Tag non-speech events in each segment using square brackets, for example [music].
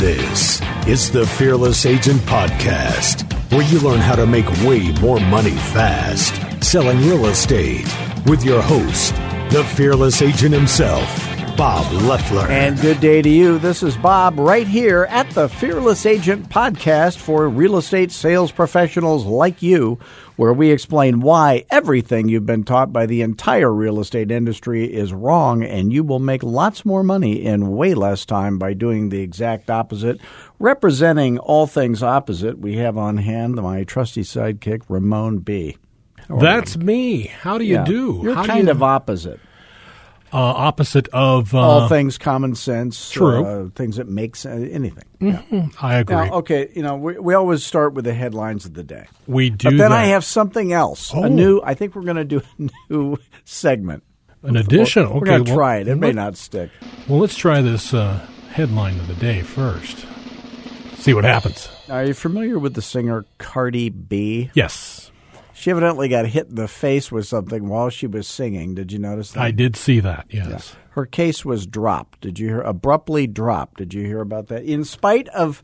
This is the Fearless Agent Podcast, where you learn how to make way more money fast selling real estate with your host, the Fearless Agent himself, Bob Loeffler. And good day to you. This is Bob right here at the Fearless Agent Podcast for real estate sales professionals like you, where we explain why everything you've been taught by the entire real estate industry is wrong and you will make lots more money in way less time by doing the exact opposite. Representing all things opposite, we have on hand my trusty sidekick, Ramon B. That's me. How do you Yeah. do? You're How do kind you- of opposite. Uh, opposite of uh, all things common sense, True. uh, things that make sense, anything. I agree. Now, okay, you know, we, we always start with the headlines of the day. we do But then I have something else. Oh. A new. I think we're going to do a [laughs] new segment. an addition. We're okay, going to well, try it. It may not stick. Well, let's try this uh, headline of the day first. See what happens. Are you familiar with the singer Cardi B? Yes, She evidently got hit in the face with something while she was singing. Did you notice that? I did see that. Yes. Her case was dropped. Did you hear? Abruptly dropped. Did you hear about that? In spite of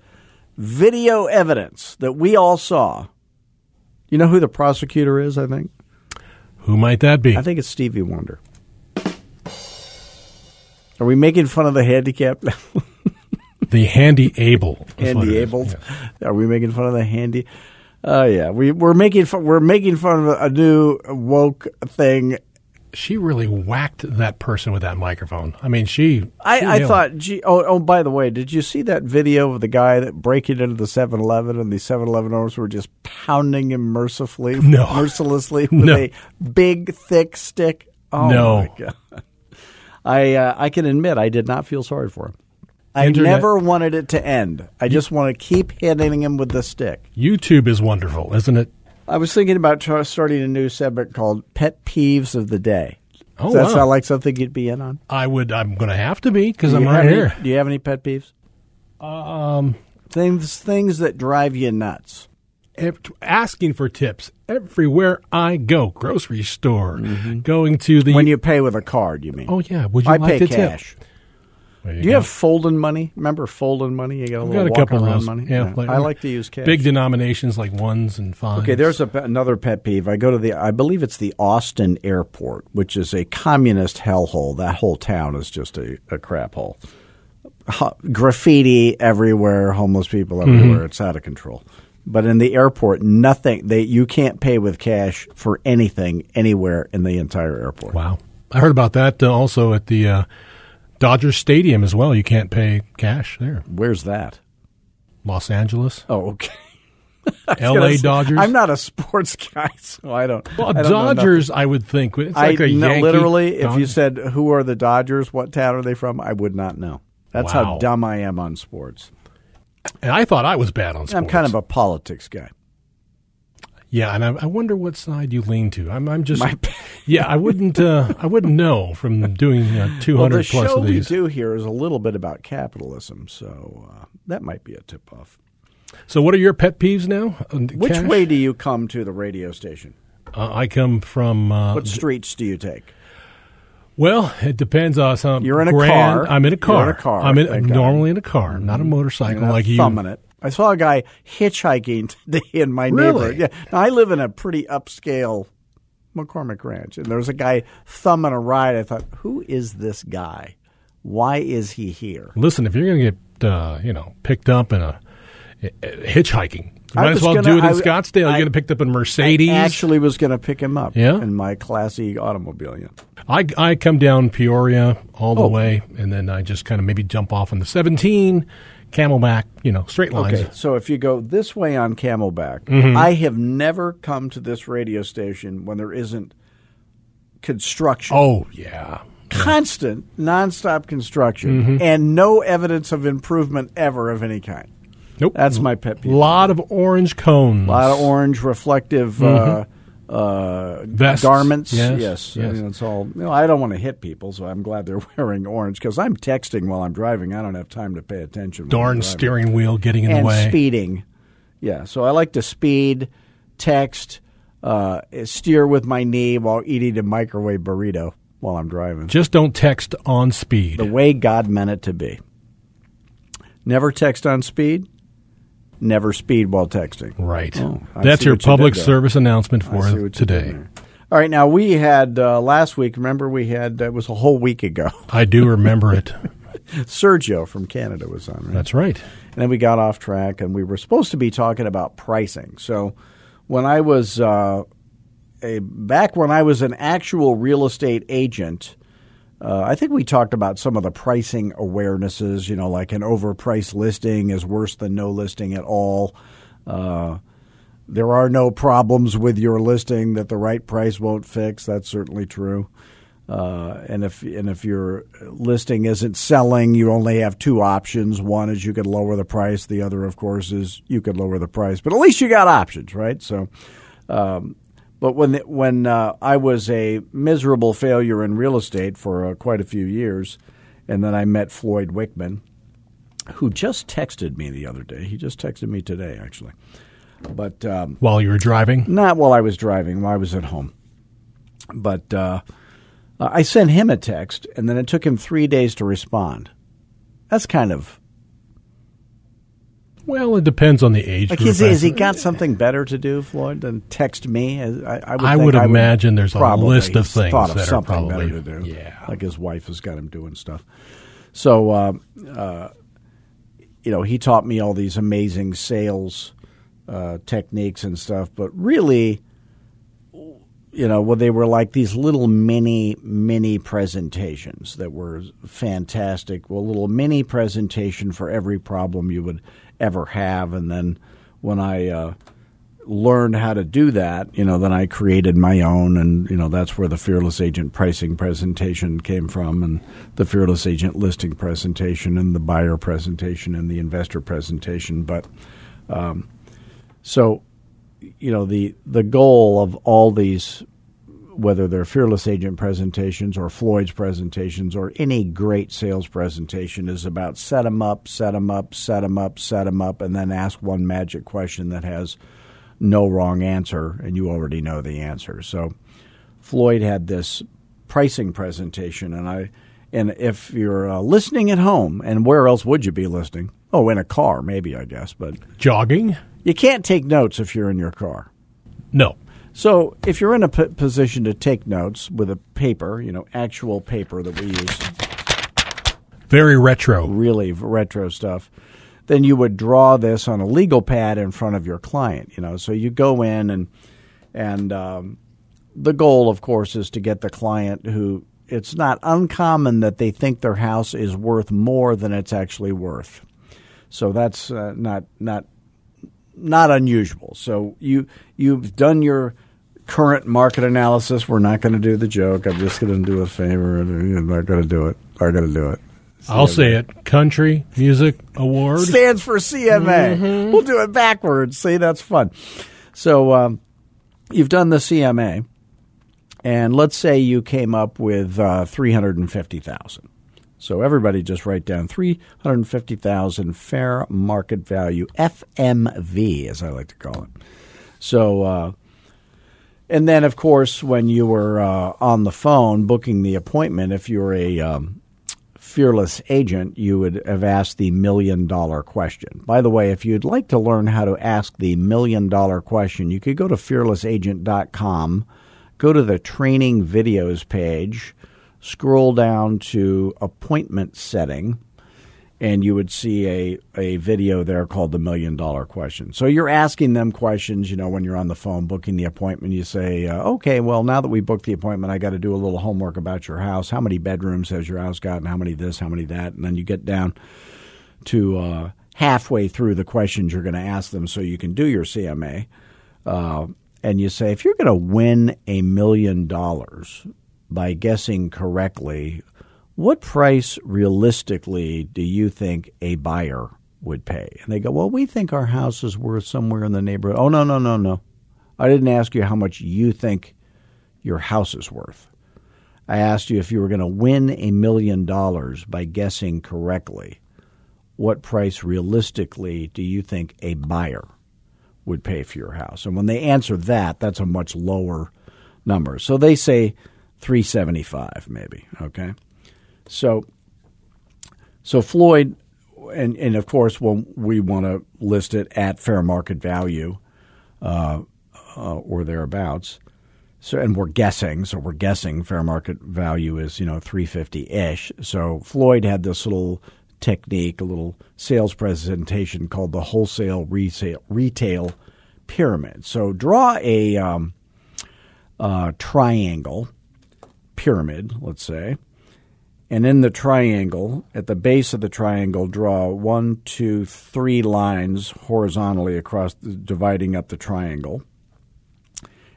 video evidence that we all saw. You know who the prosecutor is? I think. Who might that be? I think it's Stevie Wonder. Are we making fun of the handicap? [laughs] the handy able. handy it is. abled? Yeah. Are we making fun of the handy? Oh yeah, we we're making fun. We're making fun of a new woke thing. She really whacked that person with that microphone. I mean, she. she I, I thought, gee, oh, oh, by the way, did you see that video of the guy that breaking into the 7-Eleven and the 7-Eleven owners were just pounding him mercifully, [laughs] No. mercilessly [laughs] with No. a big, thick stick? Oh No. my god! I uh, I can admit I did not feel sorry for him. I Internet- never wanted it to end. I just want to keep hitting him with the stick. YouTube is wonderful, isn't it? I was thinking about starting a new segment called "Pet Peeves of the Day." Oh, Does that wow. sound like something you'd be in on? I would. I'm going to have to be because I'm right have here. Do you have any pet peeves? Um, Things things that drive you nuts. asking for tips everywhere I go. Grocery store, going to the. Mm-hmm. When you pay with a card, you mean? oh yeah, would you I like pay to tip? There Do you go. have folding money? Remember folding money? You got a I've little got a couple of around money. Yeah, like- I like to use cash. big denominations like ones and fives. Okay, there's a, another pet peeve. I go to the, I believe it's the Austin airport, which is a communist hellhole. That whole town is just a, a crap hole. Hu- graffiti everywhere, homeless people everywhere. It's out of control. But in the airport, nothing. They you can't pay with cash for anything anywhere in the entire airport. Wow, I heard about that uh, also at the uh, Dodgers Stadium as well. You can't pay cash there. Where's that? Los Angeles, Oh, okay. [laughs] L.A. Dodgers. I'm not a sports guy, so I don't. Well, I don't know. Dodgers, I would think. It's like a no, Yankee literally, if you said who are the Dodgers, what town are they from, I would not know. That's how dumb I am on sports. and I thought I was bad on sports. I'm kind of a politics guy. Yeah, and I, I wonder what side you lean to. I'm, I'm just My- [laughs] yeah. I wouldn't uh, I wouldn't know from doing uh, 200 Well, the plus show of we these. do here is a little bit about capitalism, so uh, that might be a tip off. So, what are your pet peeves now? Uh, Which Cash? way do you come to the radio station? Uh, I come from. Uh, What streets do you take? well, it depends on some. You're in a grand- car. I'm in a You're car. in a car, I'm in, God. normally in a car, not a motorcycle You're not like you. thumbing it. I saw a guy hitchhiking [laughs] today in my Really? neighborhood. Yeah, now, I live in a pretty upscale McCormick Ranch, and there was a guy thumbing a ride. I thought, who is this guy? Why is he here? Listen, if you're going to get uh, you know picked up in a, uh, hitchhiking, you I might as well gonna- do it in I- Scottsdale. You're going to pick up in Mercedes. I actually was going to pick him up Yeah? in my classy automobile. Yeah. I, I come down Peoria all the Oh. way, and then I just kind of maybe jump off on the 17, Camelback, you know, straight lines. Okay, so if you go this way on Camelback, Mm-hmm. I have never come to this radio station when there isn't construction. Oh yeah, constant, nonstop construction, Mm-hmm. and no evidence of improvement ever of any kind. Nope. That's my pet peeve. A lot of orange cones. A lot of orange reflective uh, uh, Vests. garments. Yes, yes. yes. It's all. You know, I don't want to hit people, so I'm glad they're [laughs] wearing orange because I'm texting while I'm driving. I don't have time to pay attention. Darn steering wheel getting in and the way. speeding. Yeah, so I like to speed, text, uh, steer with my knee while eating a microwave burrito while I'm driving. Just don't text on speed. the way God meant it to be. Never text on speed. Never speed while texting. right. Oh, That's your what you public service announcement for today. All right, now we had uh, last week. Remember, we had it was a whole week ago. [laughs] I do remember it. [laughs] Sergio from Canada was on. Right? That's right. And then we got off track, and we were supposed to be talking about pricing. So when I was uh, a back when I was an actual real estate agent, uh, I think we talked about some of the pricing awarenesses. You know, like an overpriced listing is worse than no listing at all. Uh, there are no problems with your listing that the right price won't fix. That's certainly true. Uh, and if and if your listing isn't selling, you only have two options. One is you could lower the price. The other, of course, is you could lower the price. But at least you got options, right? So, um, but when when uh, I was a miserable failure in real estate for uh, quite a few years, and then I met Floyd Wickman, who just texted me the other day. He just texted me today, actually. But um, While you were driving, not while I was driving, while I was at home. But uh, I sent him a text, and then it took him three days to respond. That's kind of well, it depends on the age. like group. has, has he got something better to do, Floyd, than text me? I, I would, I would imagine there's a list of things thought of that are probably- better to do. yeah. like his wife has got him doing stuff. So, uh, uh, you know, he taught me all these amazing sales uh, techniques and stuff, but really, you know, well, they were like these little mini, mini presentations that were fantastic. Well, a little mini presentation for every problem you would ever have. And then when I uh, learned how to do that, you know, then I created my own. And, you know, that's where the Fearless Agent pricing presentation came from, and the Fearless Agent listing presentation, and the buyer presentation, and the investor presentation. But, um, so you know the the goal of all these whether they're fearless agent presentations or Floyd's presentations or any great sales presentation is about set them up, set them up, set them up, set them up, and then ask one magic question that has no wrong answer, and you already know the answer. So Floyd had this pricing presentation, and I and if you're uh, listening at home, and where else would you be listening? Oh, in a car, maybe I guess, but jogging. You can't take notes if you're in your car. No, So if you're in a p- position to take notes with a paper, you know, actual paper that we use, very retro. really retro stuff, then you would draw this on a legal pad in front of your client. You know, so you go in and and um, the goal, of course, is to get the client who it's not uncommon that they think their house is worth more than it's actually worth. So that's uh, not not not unusual. So you you've done your current market analysis. We're not going to do the joke. I'm just going to do a favor. I'm not going to do it. I'm going to do it. I'll say it. Country Music Award. Stands for CMA. We'll do it backwards. See, that's fun. So um, you've done the CMA, and let's say you came up with uh, three hundred and fifty thousand. So everybody just write down three hundred fifty thousand fair market value FMV, as I like to call it. So, uh, and then of course, when you were uh, on the phone booking the appointment, if you're a um, fearless agent, you would have asked the million dollar question. By the way, if you'd like to learn how to ask the million dollar question, you could go to fearlessagent.com, go to the training videos page, scroll down to appointment setting, and you would see a, a video there called the million dollar question. So you're asking them questions, you know, when you're on the phone booking the appointment. You say, uh, okay, well, now that we booked the appointment, I got to do a little homework about your house. How many bedrooms has your house got, and how many this, how many that? And then you get down to uh, halfway through the questions you're going to ask them so you can do your CMA. Uh, and you say, if you're going to win a million dollars, by guessing correctly what price realistically do you think a buyer would pay? And they go, Well, we think our house is worth somewhere in the neighborhood. Oh, no, no, no, no. I didn't ask you how much you think your house is worth. I asked you if you were going to win a million dollars by guessing correctly. What price realistically do you think a buyer would pay for your house? And when they answer that, that's a much lower number. So they say 375 maybe, okay? So so Floyd and and of course when we want to list it at fair market value uh, uh, or thereabouts. So and we're guessing, so we're guessing fair market value is you know 350 ish. So Floyd had this little technique, a little sales presentation called the wholesale retail retail pyramid. So draw a um, uh, triangle pyramid, let's say, and in the triangle, at the base of the triangle, draw one, two, three lines horizontally across, the, dividing up the triangle.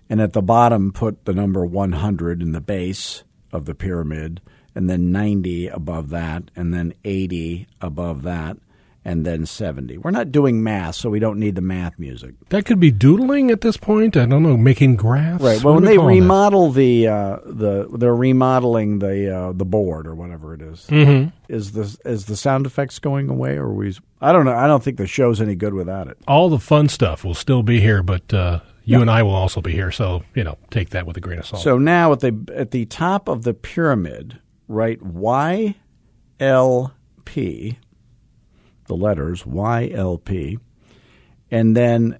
And at the bottom, put the number 100 in the base of the pyramid, and then 90 above that, and then 80 above that, and then 70. We're not doing math, so we don't need the math music. That could be doodling at this point. I don't know, making graphs. Right. Well, when they remodel the uh, the they're remodeling the uh, the board or whatever it is. Mm-hmm. Is the is the sound effects going away or we? I don't know. I don't think the show's any good without it. All the fun stuff will still be here, but uh, you and I will also be here. So you know, take that with a grain of salt. So now at the at the top of the pyramid, write Y L P the letters YLP, and then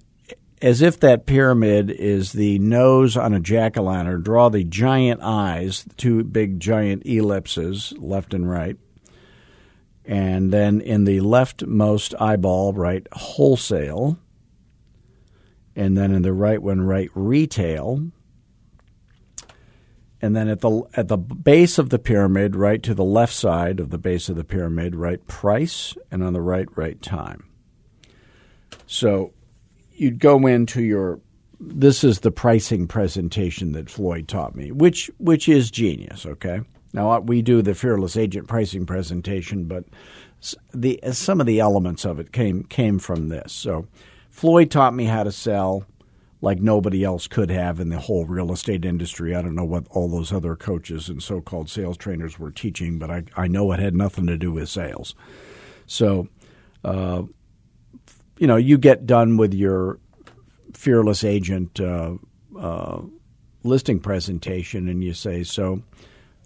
as if that pyramid is the nose on a jack o' lantern, draw the giant eyes, two big giant ellipses, left and right. And then in the leftmost eyeball, write wholesale. And then in the right one, write retail and then at the at the base of the pyramid, right to the left side of the base of the pyramid, right price, and on the right, right time. So you'd go into your this is the pricing presentation that Floyd taught me, which which is genius. Okay, now uh, we do the fearless agent pricing presentation, but the some of the elements of it came came from this. So Floyd taught me how to sell like nobody else could have in the whole real estate industry. I don't know what all those other coaches and so called sales trainers were teaching, but I, I know it had nothing to do with sales. So, uh, you know, you get done with your fearless agent uh, uh, listing presentation and you say, so,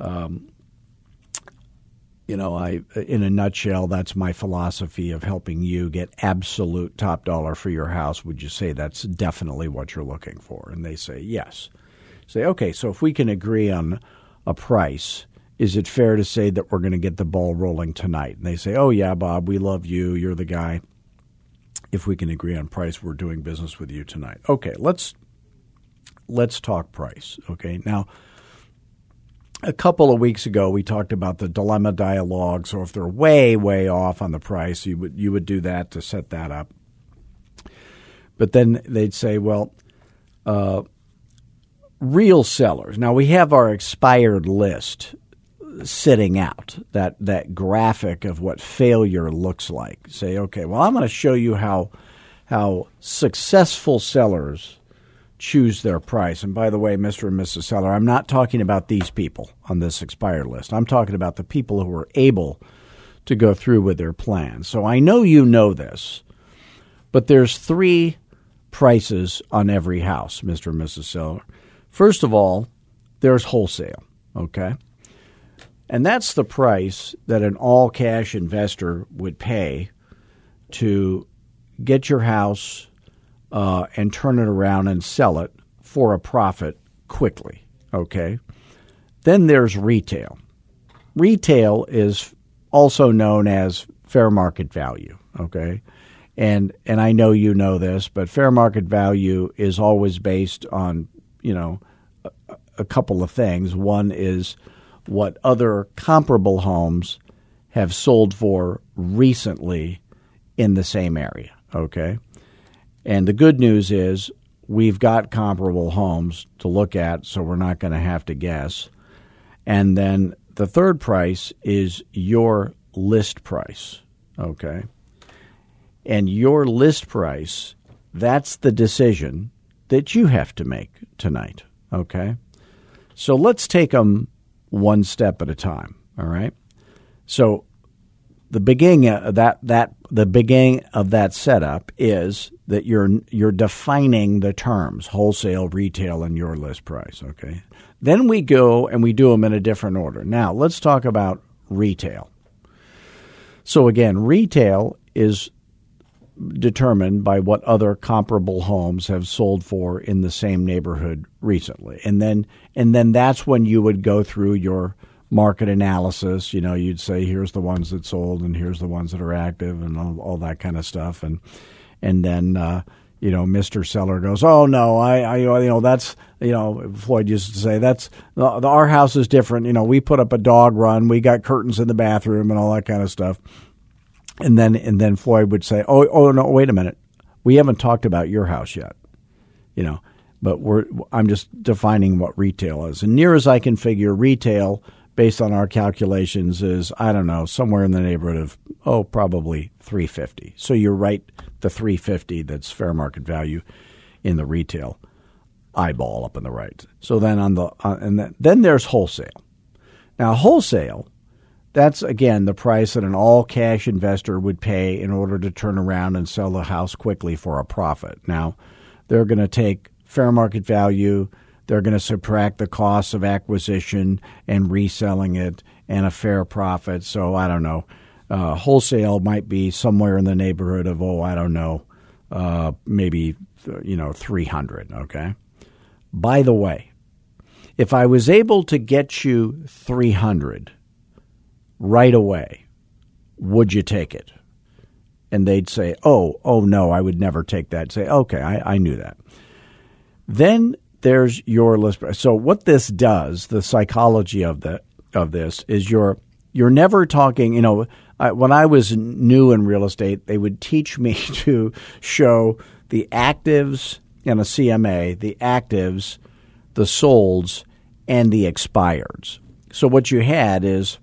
um, you know, I in a nutshell, that's my philosophy of helping you get absolute top dollar for your house. Would you say that's definitely what you're looking for? And they say yes. Say, okay, so if we can agree on a price, is it fair to say that we're going to get the ball rolling tonight? And they say, oh yeah, Bob, we love you. You're the guy. If we can agree on price, we're doing business with you tonight. Okay, let's let's talk price. Okay, now a couple of weeks ago we talked about the dilemma dialogue. So if they're way, way off on the price, you would you would do that to set that up. But then they'd say, well, uh, real sellers. Now we have our expired list sitting out that that graphic of what failure looks like. Say, okay, well, I'm going to show you how how successful sellers choose their price. And by the way, Mr. and Mrs. Seller, I'm not talking about these people on this expired list. I'm talking about the people who are able to go through with their plan. So I know you know this, but there's three prices on every house, Mr. and Mrs. Seller. First of all, there's wholesale, okay? And that's the price that an all cash investor would pay to get your house uh, and turn it around and sell it for a profit quickly. Okay. Then there's retail. Retail is also known as fair market value. Okay. And and I know you know this, but fair market value is always based on you know a, a couple of things. One is what other comparable homes have sold for recently in the same area. Okay. And the good news is we've got comparable homes to look at, so we're not going to have to guess. And then the third price is your list price. Okay. And your list price, that's the decision that you have to make tonight. Okay. So let's take them one step at a time. All right. So the beginning of that that the beginning of that setup is that you're you're defining the terms wholesale, retail, and your list price. Okay. Then we go and we do them in a different order. Now let's talk about retail. So again, retail is determined by what other comparable homes have sold for in the same neighborhood recently. And then and then that's when you would go through your market analysis. You know, you'd say here's the ones that sold and here's the ones that are active and all, all that kind of stuff. And and then uh, you know, Mister Seller goes, "Oh no, I, I, you know, that's you know, Floyd used to say that's the, our house is different. You know, we put up a dog run, we got curtains in the bathroom and all that kind of stuff." And then and then Floyd would say, "Oh, oh no, wait a minute. We haven't talked about your house yet." You know, but we're I'm just defining what retail is. And near as I can figure, retail based on our calculations is I don't know, somewhere in the neighborhood of oh, probably 350. So you're right, the 350 that's fair market value in the retail eyeball up in the right. So then on the uh, and then, then there's wholesale. Now wholesale that's again the price that an all cash investor would pay in order to turn around and sell the house quickly for a profit. Now, they're going to take fair market value, they're going to subtract the cost of acquisition and reselling it and a fair profit. So I don't know. Uh, wholesale might be somewhere in the neighborhood of oh I don't know, uh, maybe you know three hundred. Okay. By the way, if I was able to get you three hundred right away, would you take it? And they'd say, oh, oh no, I would never take that. Say, okay, I, I knew that. Then there's your list. So what this does, the psychology of the of this is you're you're never talking. You know, I, when I was new in real estate, they would teach me [laughs] to show the actives in a CMA, the actives, the solds, and the expireds. So what you had is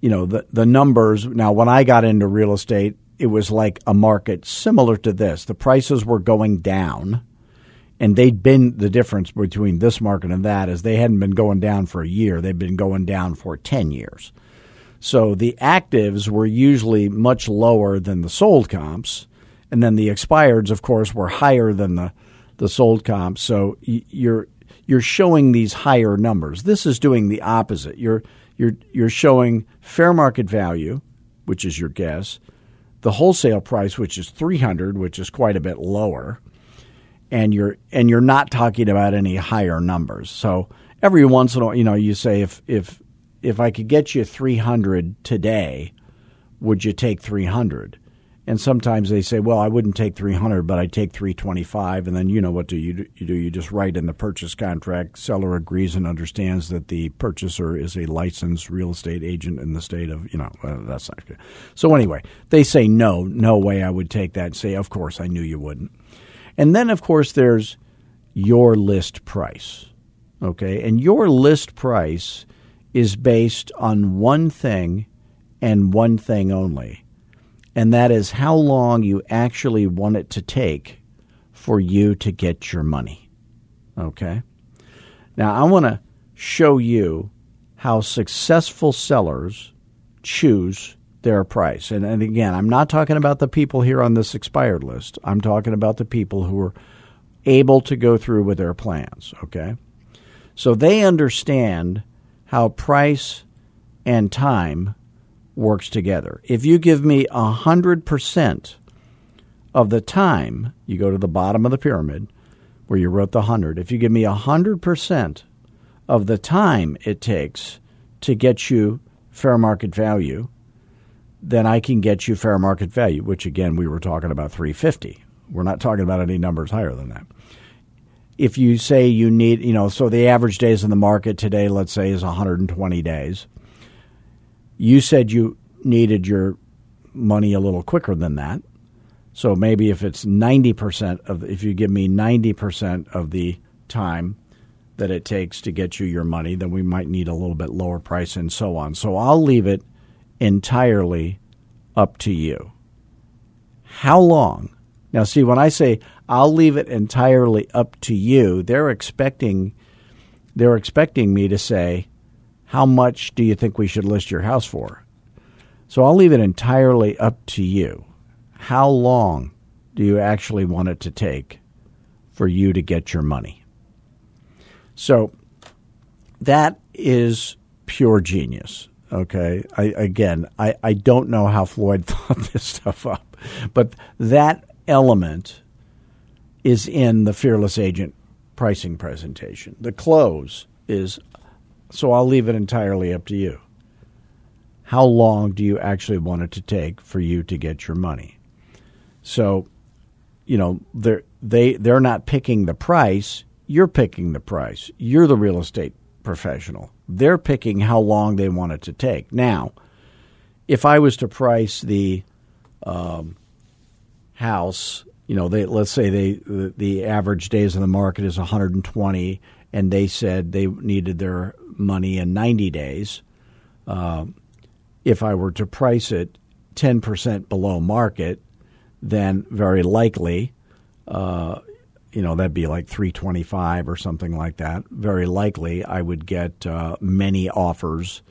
you know the the numbers now when I got into real estate it was like a market similar to this the prices were going down and they'd been the difference between this market and that is they hadn't been going down for a year. They'd been going down for 10 years. So the actives were usually much lower than the sold comps. And then the expireds of course were higher than the the sold comps. So you're you're showing these higher numbers. This is doing the opposite. You're you're you're showing fair market value, which is your guess, the wholesale price, which is three hundred, which is quite a bit lower, and you're and you're not talking about any higher numbers. So every once in a while, you know, you say if if if I could get you three hundred today, would you take three hundred? And sometimes they say, well, I wouldn't take 300, but I'd take 325. And then you know what do you do? You do you just write in the purchase contract, seller agrees and understands that the purchaser is a licensed real estate agent in the state of, you know, uh, that's not good. So anyway, they say, no, no way I would take that. Say, of course, I knew you wouldn't. And then, of course, there's your list price. Okay. And your list price is based on one thing and one thing only and that is how long you actually want it to take for you to get your money. Okay? Now, I want to show you how successful sellers choose their price. And, and again, I'm not talking about the people here on this expired list. I'm talking about the people who are able to go through with their plans. Okay? So they understand how price and time works together. If you give me 100% of the time, you go to the bottom of the pyramid where you wrote the 100. If you give me 100% of the time it takes to get you fair market value, then I can get you fair market value, which again, we were talking about 350. We're not talking about any numbers higher than that. If you say you need, you know, so the average days in the market today, let's say, is 120 days you said you needed your money a little quicker than that. So maybe if it's 90% of if you give me 90% of the time, that it takes to get you your money, then we might need a little bit lower price and so on. So I'll leave it entirely up to you. How long? Now, see, when I say I'll leave it entirely up to you, they're expecting they're expecting me to say, how much do you think we should list your house for? So I'll leave it entirely up to you. How long do you actually want it to take for you to get your money? So that is pure genius. Okay. I, again, I, I don't know how Floyd [laughs] thought this stuff up, but that element is in the Fearless Agent pricing presentation. The close is so I'll leave it entirely up to you. How long do you actually want it to take for you to get your money? So, you know, they're they they're not picking the price, you're picking the price. You're the real estate professional. They're picking how long they want it to take. Now, if I was to price the um, house, you know, they let's say they the, the average days in the market is 120, and they said they needed their money in 90 days. Uh, if I were to price it 10% below market, then very likely uh, you know that'd be like 325 or something like that. Very likely i would get uh, many offers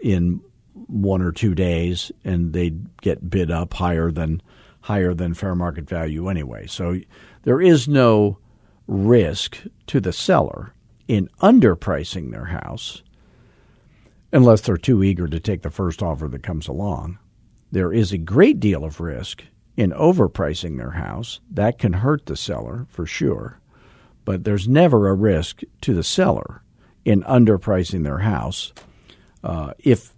in one or two days and they'd get bid up higher than higher than fair market value anyway. So there is no risk to the seller in underpricing their house unless they're too eager to take the first offer that comes along. There is a great deal of risk in overpricing their house. That can hurt the seller for sure, but there's never a risk to the seller in underpricing their house. Uh, if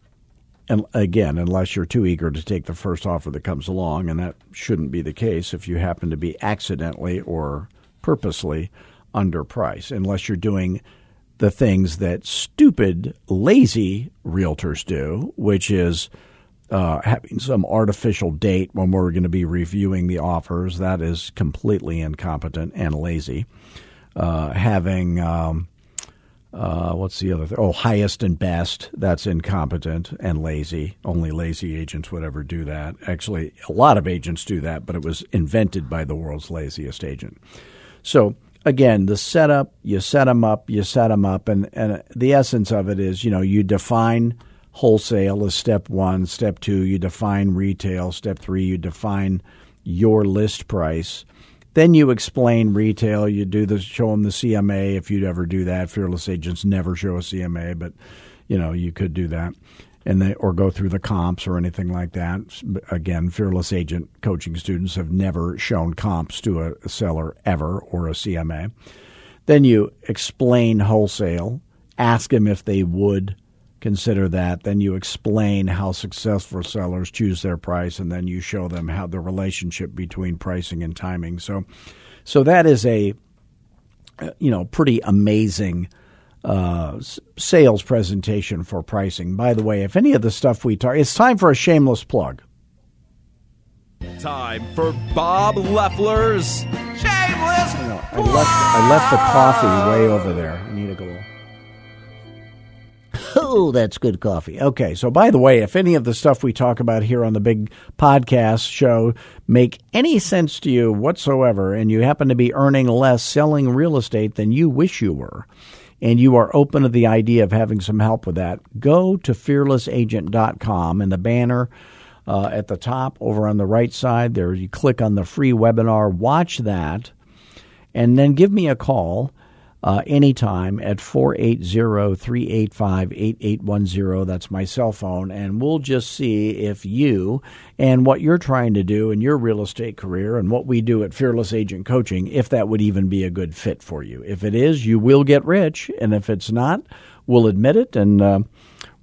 and again, unless you're too eager to take the first offer that comes along, and that shouldn't be the case if you happen to be accidentally or purposely underpriced, unless you're doing the things that stupid, lazy realtors do, which is uh, having some artificial date when we're going to be reviewing the offers. That is completely incompetent and lazy. Uh, having um, uh, what's the other thing? Oh, highest and best. That's incompetent and lazy. Only lazy agents would ever do that. Actually, a lot of agents do that, but it was invented by the world's laziest agent. So again, the setup, you set them up, you set them up, and, and the essence of it is, you know, you define – wholesale is step one. Step two, you define retail. Step three, you define your list price. Then you explain retail. You do the show them the CMA if you'd ever do that. Fearless agents never show a CMA, but you know you could do that, and they, or go through the comps or anything like that. Again, fearless agent coaching students have never shown comps to a, a seller ever or a CMA. Then you explain wholesale. Ask them if they would consider that. Then you explain how successful sellers choose their price, and then you show them how the relationship between pricing and timing. So, so that is a you know pretty amazing uh, sales presentation for pricing. By the way, if any of the stuff we talk, it's time for a shameless plug. Time for Bob Loeffler's shameless. You know, I left I left the coffee way over there. I need to go. Oh, that's good coffee. Okay, so by the way, if any of the stuff we talk about here on the big podcast show make any sense to you whatsoever, and you happen to be earning less selling real estate than you wish you were, and you are open to the idea of having some help with that, go to fearlessagent.com and the banner uh, at the top over on the right side there, you click on the free webinar, watch that, and then give me a call uh, anytime at 480 385 8810. That's my cell phone. And we'll just see if you and what you're trying to do in your real estate career and what we do at Fearless Agent Coaching, if that would even be a good fit for you. If it is, you will get rich. And if it's not, we'll admit it. And uh,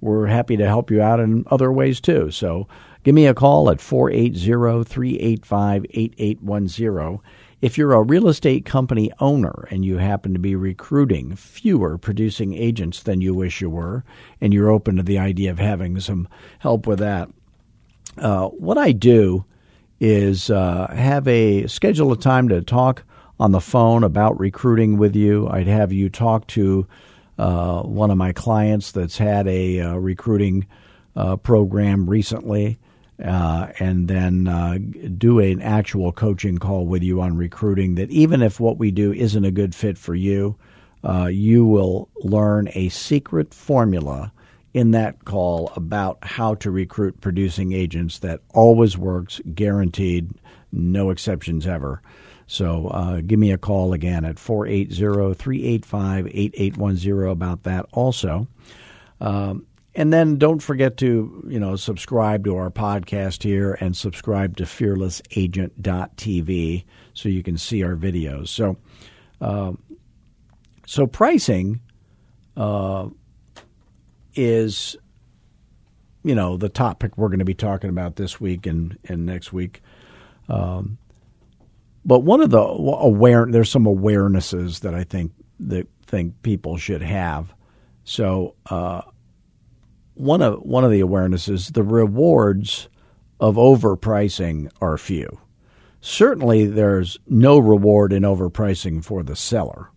we're happy to help you out in other ways too. So give me a call at 480 385 8810. If you're a real estate company owner and you happen to be recruiting fewer producing agents than you wish you were, and you're open to the idea of having some help with that, uh, what I do is uh, have a schedule a time to talk on the phone about recruiting with you. I'd have you talk to uh, one of my clients that's had a uh, recruiting uh, program recently. Uh, and then uh, do an actual coaching call with you on recruiting. That even if what we do isn't a good fit for you, uh, you will learn a secret formula in that call about how to recruit producing agents that always works, guaranteed, no exceptions ever. So uh, give me a call again at 480 385 8810 about that also. Um, and then don't forget to, you know, subscribe to our podcast here and subscribe to fearlessagent.tv so you can see our videos. So, uh, so pricing uh, is, you know, the topic we're going to be talking about this week and, and next week. Um, but one of the aware there's some awarenesses that I think that think people should have. So uh, one of one of the awarenesses, the rewards of overpricing are few. Certainly, there's no reward in overpricing for the seller,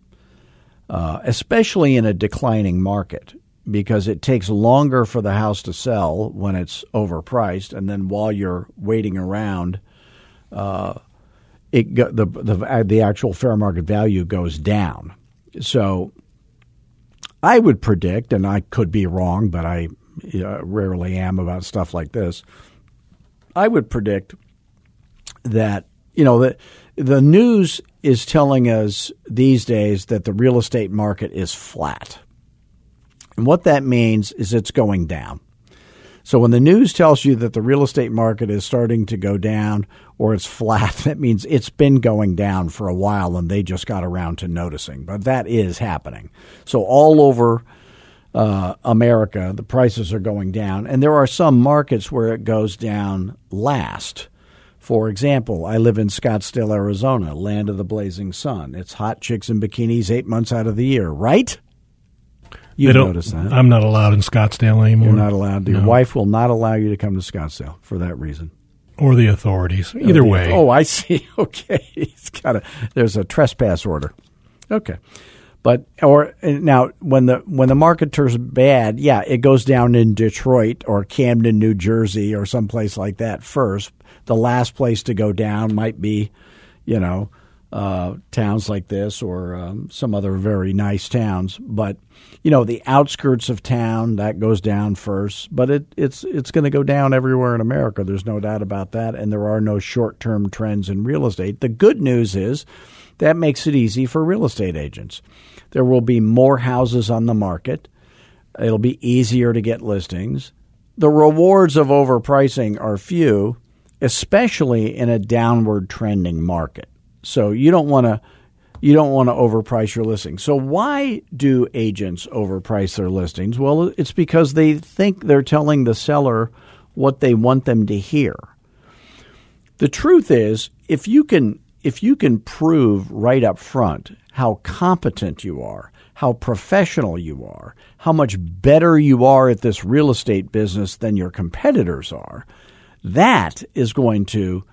uh, especially in a declining market, because it takes longer for the house to sell when it's overpriced, and then while you're waiting around, uh, it the the the actual fair market value goes down. So I would predict, and I could be wrong, but I uh, rarely am about stuff like this. I would predict that you know that the news is telling us these days that the real estate market is flat. And what that means is it's going down. So when the news tells you that the real estate market is starting to go down or it's flat, [laughs] that means it's been going down for a while and they just got around to noticing. But that is happening. So all over uh, America, the prices are going down. And there are some markets where it goes down last. For example, I live in Scottsdale, Arizona, land of the blazing sun. It's hot chicks in bikinis eight months out of the year, right? You notice that. I'm not allowed in Scottsdale anymore. You're not allowed. Your wife will not allow you to come to Scottsdale for that reason. Or the authorities. Either way. Oh, I [laughs] see. Okay, it's got a. There's a trespass order. Okay, but or now when the when the market turns bad, yeah, it goes down in Detroit or Camden, New Jersey, or someplace like that first. The last place to go down might be, you know, uh, towns like this or um, some other very nice towns. But you know, the outskirts of town that goes down first. But it, it's it's going to go down everywhere in America. There's no doubt about that. And there are no short term trends in real estate. The good news is that makes it easy for real estate agents. There will be more houses on the market. It'll be easier to get listings. The rewards of overpricing are few, especially in a downward trending market. So you don't want to you don't want to overprice your listing. So why do agents overprice their listings? Well, it's because they think they're telling the seller what they want them to hear. The truth is, if you can if you can prove right up front how competent you are, how professional you are, how much better you are at this real estate business than your competitors are, that is going to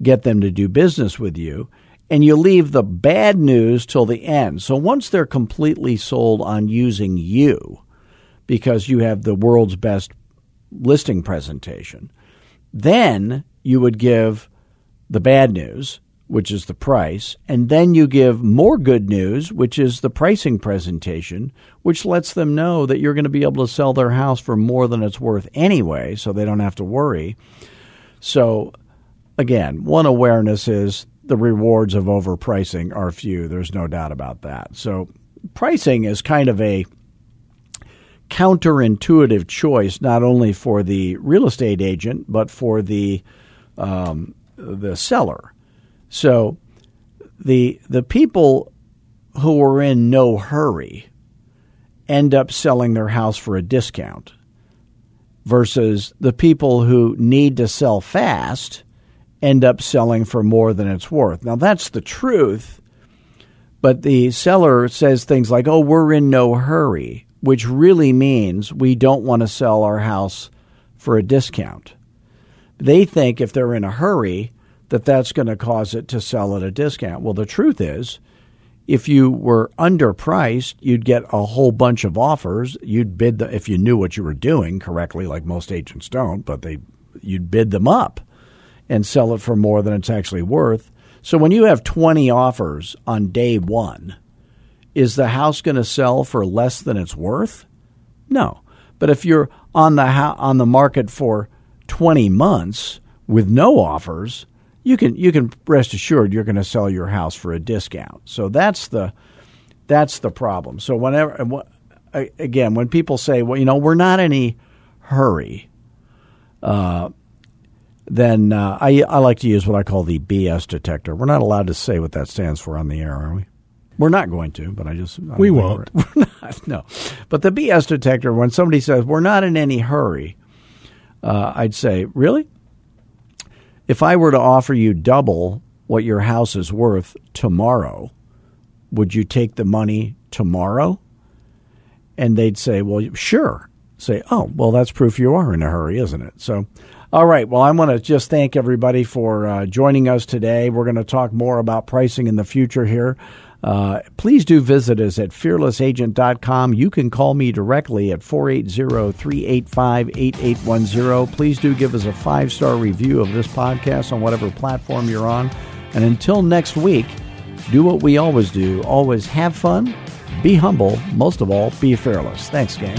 get them to do business with you and you leave the bad news till the end. So once they're completely sold on using you because you have the world's best listing presentation, then you would give the bad news, which is the price, and then you give more good news, which is the pricing presentation, which lets them know that you're going to be able to sell their house for more than it's worth anyway, so they don't have to worry. So again, one awareness is the rewards of overpricing are few. There's no doubt about that. So pricing is kind of a counterintuitive choice, not only for the real estate agent but for the um, the seller. So the the people who are in no hurry end up selling their house for a discount versus the people who need to sell fast end up selling for more than it's worth. Now, that's the truth, but the seller says things like, oh, we're in no hurry, which really means we don't want to sell our house for a discount. They think if they're in a hurry, that that's going to cause it to sell at a discount. Well, the truth is, if you were underpriced, you'd get a whole bunch of offers. You'd bid the, if you knew what you were doing correctly, like most agents don't, but they you'd bid them up and sell it for more than it's actually worth. So when you have 20 offers on day 1, is the house going to sell for less than it's worth? No. But if you're on the ho- on the market for 20 months with no offers, you can you can rest assured you're going to sell your house for a discount. So that's the that's the problem. So whenever again when people say, well, you know, we're not in any hurry, uh, then uh, I I like to use what I call the BS detector. We're not allowed to say what that stands for on the air, are we? We're not going to, but I just I we won't. We're, [laughs] we're not, no, but the BS detector. When somebody says we're not in any hurry, uh, I'd say really if I were to offer you double what your house is worth tomorrow, would you take the money tomorrow? And they'd say, well, sure. Say, oh, well, that's proof you are in a hurry, isn't it? So, all right. Well, I want to just thank everybody for uh, joining us today. We're going to talk more about pricing in the future here. Uh, please do visit us at fearlessagent.com. You can call me directly at 480 385 8810. Please do give us a five star review of this podcast on whatever platform you're on. And until next week, do what we always do always have fun, be humble, most of all, be fearless. Thanks, gang.